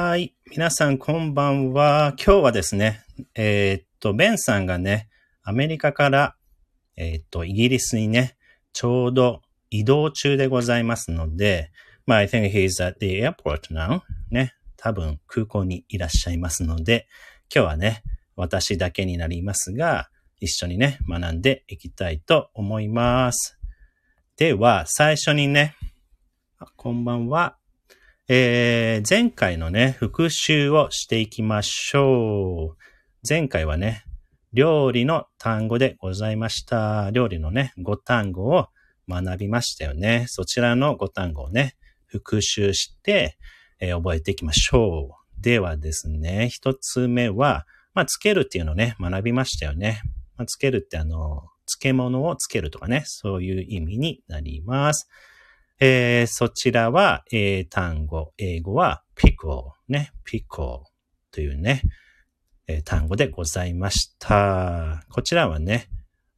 はい。皆さんこんばんは。今日はですね、えー、っと、ベンさんがね、アメリカから、えー、っと、イギリスにね、ちょうど移動中でございますので、まあ、I think he's at the airport now. ね。多分空港にいらっしゃいますので、今日はね、私だけになりますが、一緒にね、学んでいきたいと思います。では、最初にね、こんばんは。えー、前回のね、復習をしていきましょう。前回はね、料理の単語でございました。料理のね、5単語を学びましたよね。そちらの5単語をね、復習して、えー、覚えていきましょう。ではですね、一つ目は、まあ、つけるっていうのをね、学びましたよね。まあ、つけるってあの、漬物をつけるとかね、そういう意味になります。えー、そちらは、英単語、英語は pickle ね、pickle というね、えー、単語でございました。こちらはね、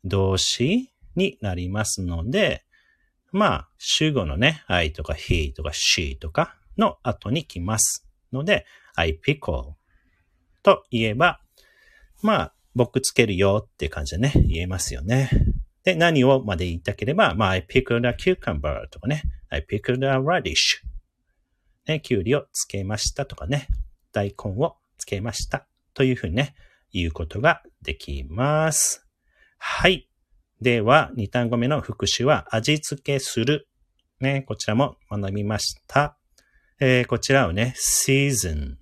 動詞になりますので、まあ、主語のね、I とか he とか she とかの後に来ますので、I pickle と言えば、まあ、僕つけるよって感じでね、言えますよね。で、何をまで言いたければ、まあ、I pickled a cucumber とかね、I pickled a radish。ね、きゅうりをつけましたとかね、大根をつけましたというふうにね、言うことができます。はい。では、二単語目の復習は味付けする。ね、こちらも学びました。えー、こちらをね、season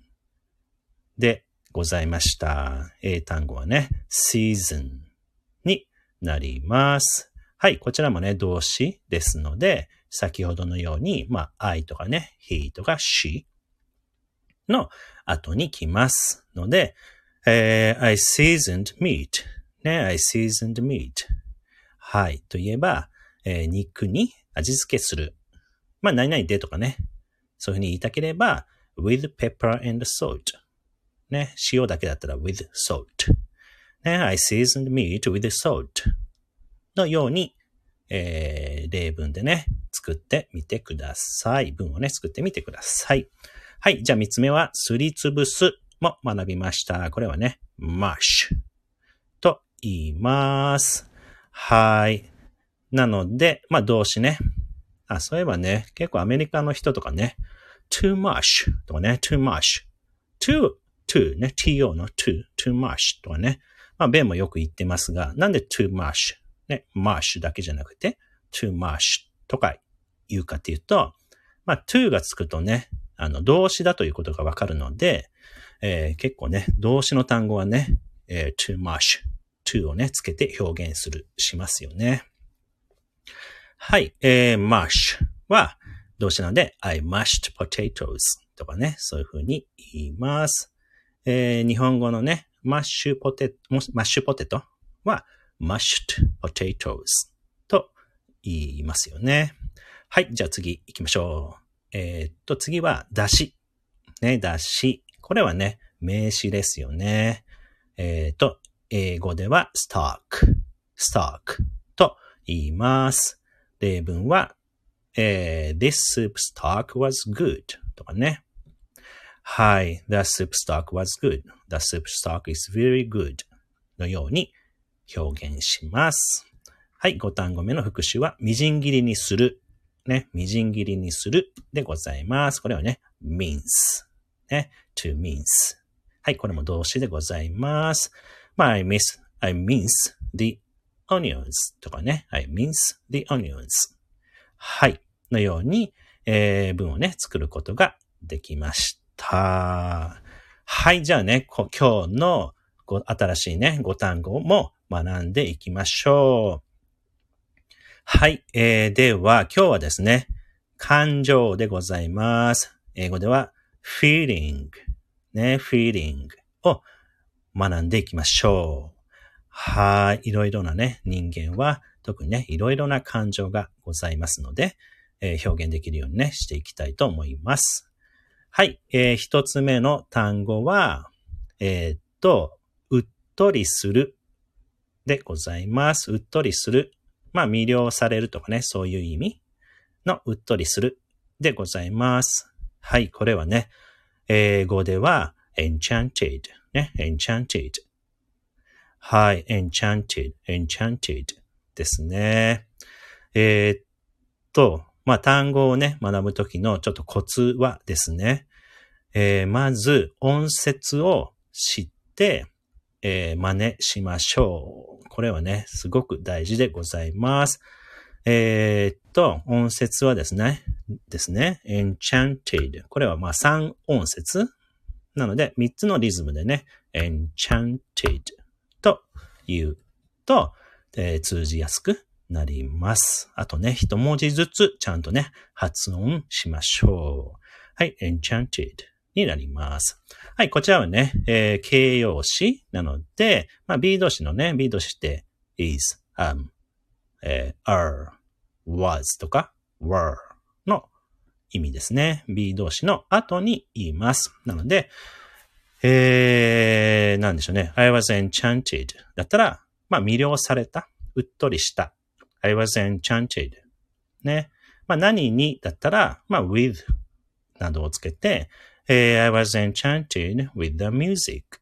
でございました。英単語はね、season なります。はい、こちらもね、動詞ですので、先ほどのように、まあ、I とかね、he とか she の後に来ますので、えー、I seasoned meat ね、I seasoned meat はい、といえば、えー、肉に味付けする。まあ、何々でとかね、そういうふうに言いたければ、with pepper and salt ね、塩だけだったら with salt。ね、I seasoned meat with salt? のように、えー、例文でね、作ってみてください。文をね、作ってみてください。はい。じゃあ三つ目は、すりつぶすも学びました。これはね、mash と言います。はい。なので、まあ動詞ね。あ、そういえばね、結構アメリカの人とかね、too much とかね、too much。too to ね、to の to, too much とかね。まあ、ベンもよく言ってますが、なんで too much ね、much だけじゃなくて too much とか言うかっていうと、まあ、to がつくとね、あの、動詞だということがわかるので、えー、結構ね、動詞の単語はね、えー、too much, to をね、つけて表現する、しますよね。はい、えー、mush は動詞なので、I mashed potatoes とかね、そういうふうに言います。えー、日本語のね、マッシュポテト、マッシュポテト？は、 mashed potatoes と言いますよね。はい。じゃあ次行きましょう。えー、っと、次は、だし。ね、だし。これはね、名詞ですよね。えー、っと、英語では、stock, stock と言います。例文は、えー、this soup stock was good とかね。はい。The soup stock was good. The soup stock is very good. のように表現します。はい。5単語目の復習は、みじん切りにする。ね。みじん切りにするでございます。これはね、mince。ね。to mince。はい。これも動詞でございます。まあ、I miss, I mince the onions とかね。I mince the onions。はい。のように、えー、文をね、作ることができました。はい、じゃあね、今日の新しいね、5単語も学んでいきましょう。はい、えー、では今日はですね、感情でございます。英語では feeling ね、feeling を学んでいきましょう。はい、いろいろなね、人間は特にね、いろいろな感情がございますので、えー、表現できるようにね、していきたいと思います。はい。えー、一つ目の単語は、えー、っと、うっとりするでございます。うっとりする。まあ、魅了されるとかね、そういう意味のうっとりするでございます。はい。これはね、英語では enchanted ね、enchanted。はい、enchanted, enchanted ですね。えー、っと、まあ、単語をね、学ぶときのちょっとコツはですね、えー、まず音節を知って、えー、真似しましょう。これはね、すごく大事でございます。えー、っと、音節はですね、ですね、enchanted。これはまあ3音節なので、3つのリズムでね、enchanted と言うと、えー、通じやすくなります。あとね、一文字ずつちゃんとね、発音しましょう。はい、enchanted になります。はい、こちらはね、えー、形容詞なので、まあ、B 動詞のね、B 動詞って is, um, えー、are, was とか were の意味ですね。B 動詞の後に言います。なので、えー、なんでしょうね。I was enchanted だったら、まあ、魅了された。うっとりした。I was enchanted. ね。まあ、何にだったら、まあ、with などをつけて、え、I was enchanted with the music.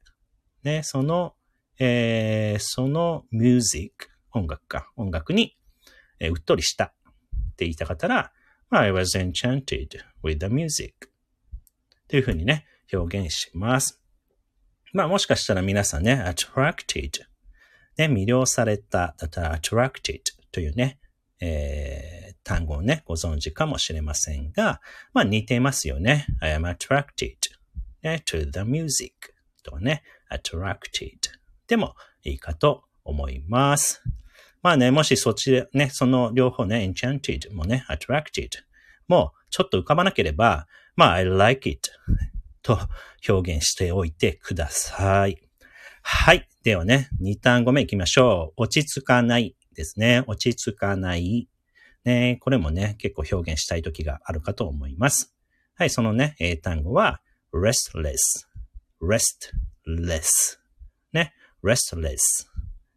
ね。その、えー、その music 音楽か。音楽に、えー、うっとりしたって言いたかったら、まあ、I was enchanted with the music. というふうにね、表現します。まあもしかしたら皆さんね、attracted ね、魅了されただったら attracted というね、えー、単語をね、ご存知かもしれませんが、まあ似てますよね。I am attracted、ね、to the music とね、attracted でもいいかと思います。まあね、もしそっちでね、その両方ね、enchanted もね、attracted もちょっと浮かばなければ、まあ I like it と表現しておいてください。はい。ではね、2単語目行きましょう。落ち着かないですね。落ち着かない。ね、これもね、結構表現したい時があるかと思います。はい、そのね、英単語は restless, restless, ね、restless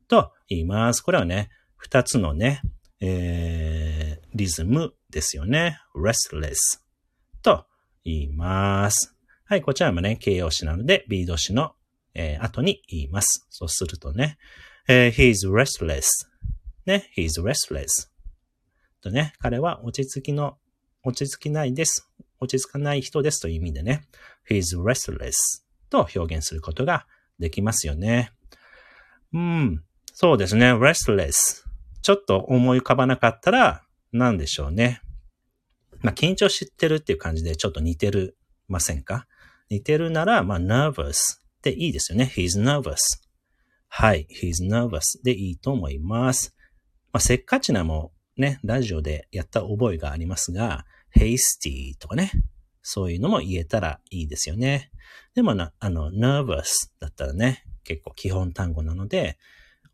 と言います。これはね、二つのね、えー、リズムですよね。restless と言います。はい、こちらもね、形容詞なので、B 動詞の、えー、後に言います。そうするとね、えー、he's restless. ね、he's restless. とね、彼は落ち着きの、落ち着きないです。落ち着かない人ですという意味でね、he's restless と表現することができますよね。うん、そうですね、restless。ちょっと思い浮かばなかったら、何でしょうね。まあ、緊張してるっていう感じでちょっと似てるませんか？似てるなら、まあ、nervous でいいですよね。he's nervous. はい。he's nervous でいいと思います。まあ、せっかちなもね、ラジオでやった覚えがありますが、hasty とかね、そういうのも言えたらいいですよね。でもな、あの、nervous だったらね、結構基本単語なので、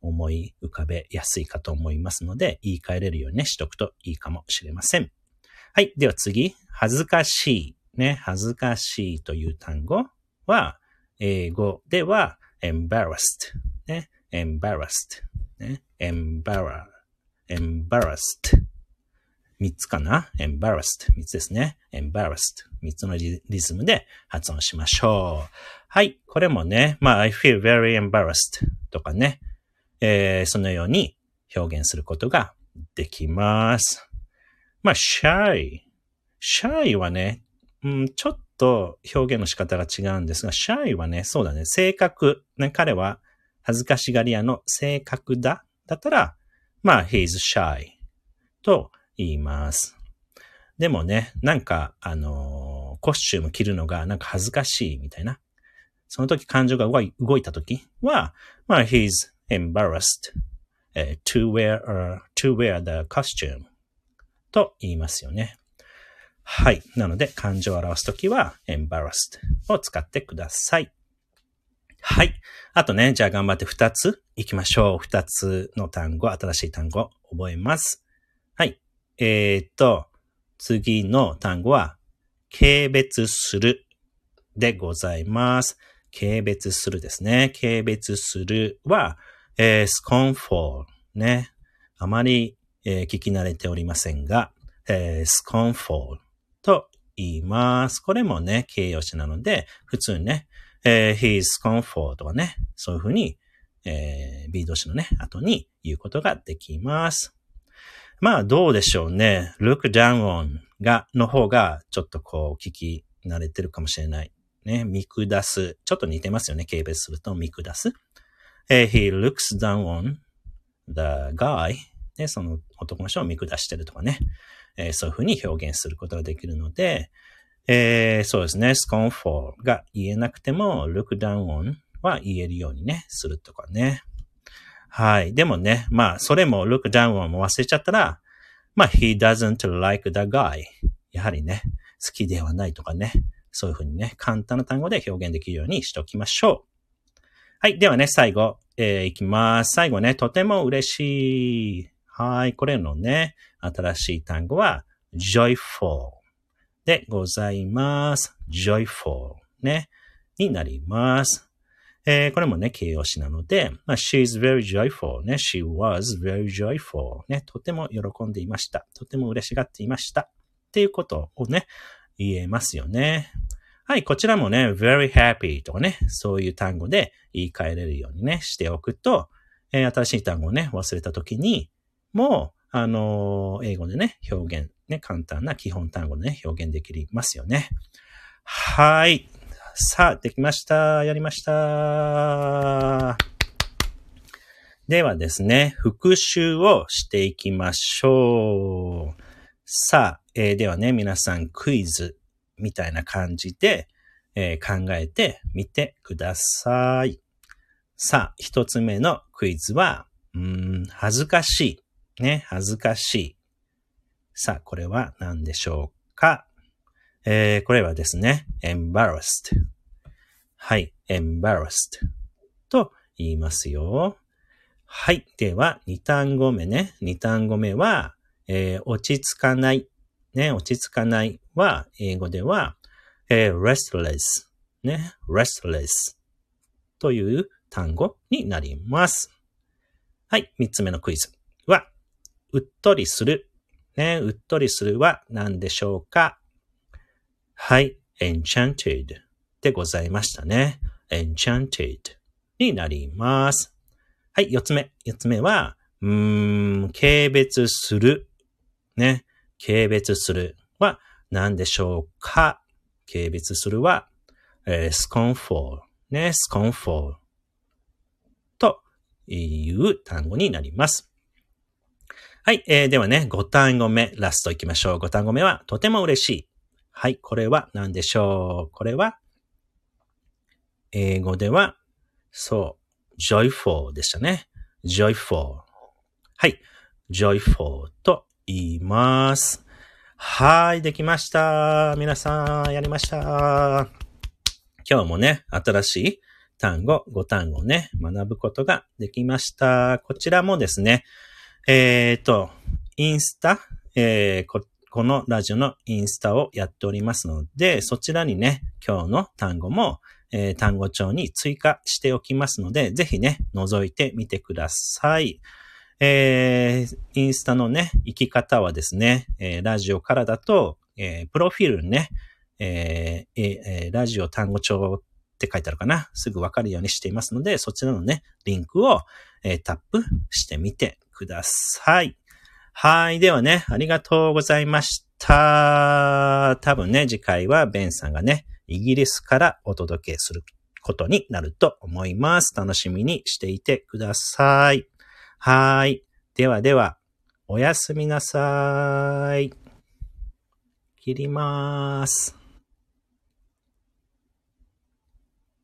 思い浮かべやすいかと思いますので、言い換えれるようにね、しとくといいかもしれません。はい。では次、恥ずかしい。ね、恥ずかしいという単語は、英語では embarrassed ね、embarrassed ね、embarrassed embarrassed 三つかな？Embarrassed 三つですね。embarrassed 三つのリズムで発音しましょう。はい。これもね、まあ、I feel very embarrassed とかね、えー、そのように表現することができます。まあ、shy。shy はね、うん、ちょっと表現の仕方が違うんですが、シャイはね、そうだね、性格、ね、彼は恥ずかしがり屋の性格だ。だったら、まあ、he's shy と言います。でもね、なんか、あのー、コスチューム着るのがなんか恥ずかしいみたいな。その時感情が動い動いた時は、まあ、he's embarrassed、uh, to wear,、uh, to wear the costume と言いますよね。はい。なので、漢字を表すときは embarrassed を使ってください。はい。あとね、じゃあ頑張って二つ行きましょう。二つの単語、新しい単語覚えます。はい。えー、っと、次の単語は、軽蔑するでございます。軽蔑するですね。軽蔑するは、えー、scornful ね。あまり、えー、聞き慣れておりませんが、えー、scornful と言います。これもね、形容詞なので、普通ね、えー、he's comfort とかね、そういうふうに、えー、B 動詞のね、後に言うことができます。まあ、どうでしょうね。look down on が、の方が、ちょっとこう、聞き慣れてるかもしれない。ね、見下す。ちょっと似てますよね。軽蔑すると見下す。えー、he looks down on the guy ね、その男の人を見下してるとかね、えー、そういうふうに表現することができるので、えー、そうですね、scornful が言えなくても、look down on は言えるようにね、するとかね。はい。でもね、まあ、それも look down on も忘れちゃったら、まあ、he doesn't like the guy. やはりね、好きではないとかね、そういうふうにね、簡単な単語で表現できるようにしておきましょう。はい。ではね、最後、えー、いきます。最後ね、とても嬉しい。はい。これのね、新しい単語は、joyful でございます。joyful ね、になります。えー、これもね、形容詞なので、まあ、she's very joyful ね、she was very joyful ね、とても喜んでいました。とても嬉しがっていました。っていうことをね、言えますよね。はい、こちらもね、very happy とかね、そういう単語で言い換えれるようにね、しておくと、えー、新しい単語をね、忘れたときに、もう、あのー、英語でね、表現、ね、簡単な基本単語でね、表現できますよね。はい。さあ、できました。やりました。ではですね、復習をしていきましょう。さあ、えー、ではね、皆さんクイズみたいな感じで、えー、考えてみてください。さあ、一つ目のクイズは、うん、恥ずかしい。ね、恥ずかしい。さあ、これは何でしょうか？えー、これはですね、embarrassed。はい、embarrassed と言いますよ。はい。では、二単語目ね。二単語目は、えー、落ち着かない。ね、落ち着かないは、英語では、えー、restless。ね、restless という単語になります。はい。三つ目のクイズは、うっとりする。ね、うっとりするは何でしょうか？はい。enchanted でございましたね。enchanted になります。はい。四つ目。四つ目は、うーん、軽蔑する。ね。軽蔑するは何でしょうか？軽蔑するは、えー、scornful ね、scornful という単語になります。はい、えー、ではね、5単語目、ラスト行きましょう。5単語目は、とても嬉しい。はい、これは何でしょう？これは、英語では、そう、joyful でしたね。joyful。はい、joyful と言います。はい、できました。皆さん、やりました。今日もね、新しい単語、5単語をね、学ぶことができました。こちらもですね、えっ、ー、と、インスタ、えー、こ、このラジオのインスタをやっておりますので、そちらにね、今日の単語も、えー、単語帳に追加しておきますので、ぜひね、覗いてみてください。えー、インスタのね、生き方はですね、えー、ラジオからだと、えー、プロフィールにね、えーえー、ラジオ単語帳って書いてあるかなすぐわかるようにしていますので、そちらのね、リンクを、えー、タップしてみてください。はい。ではね、ありがとうございました。多分ね、次回はベンさんがね、イギリスからお届けすることになると思います。楽しみにしていてください。はい。ではでは、おやすみなさい。切ります。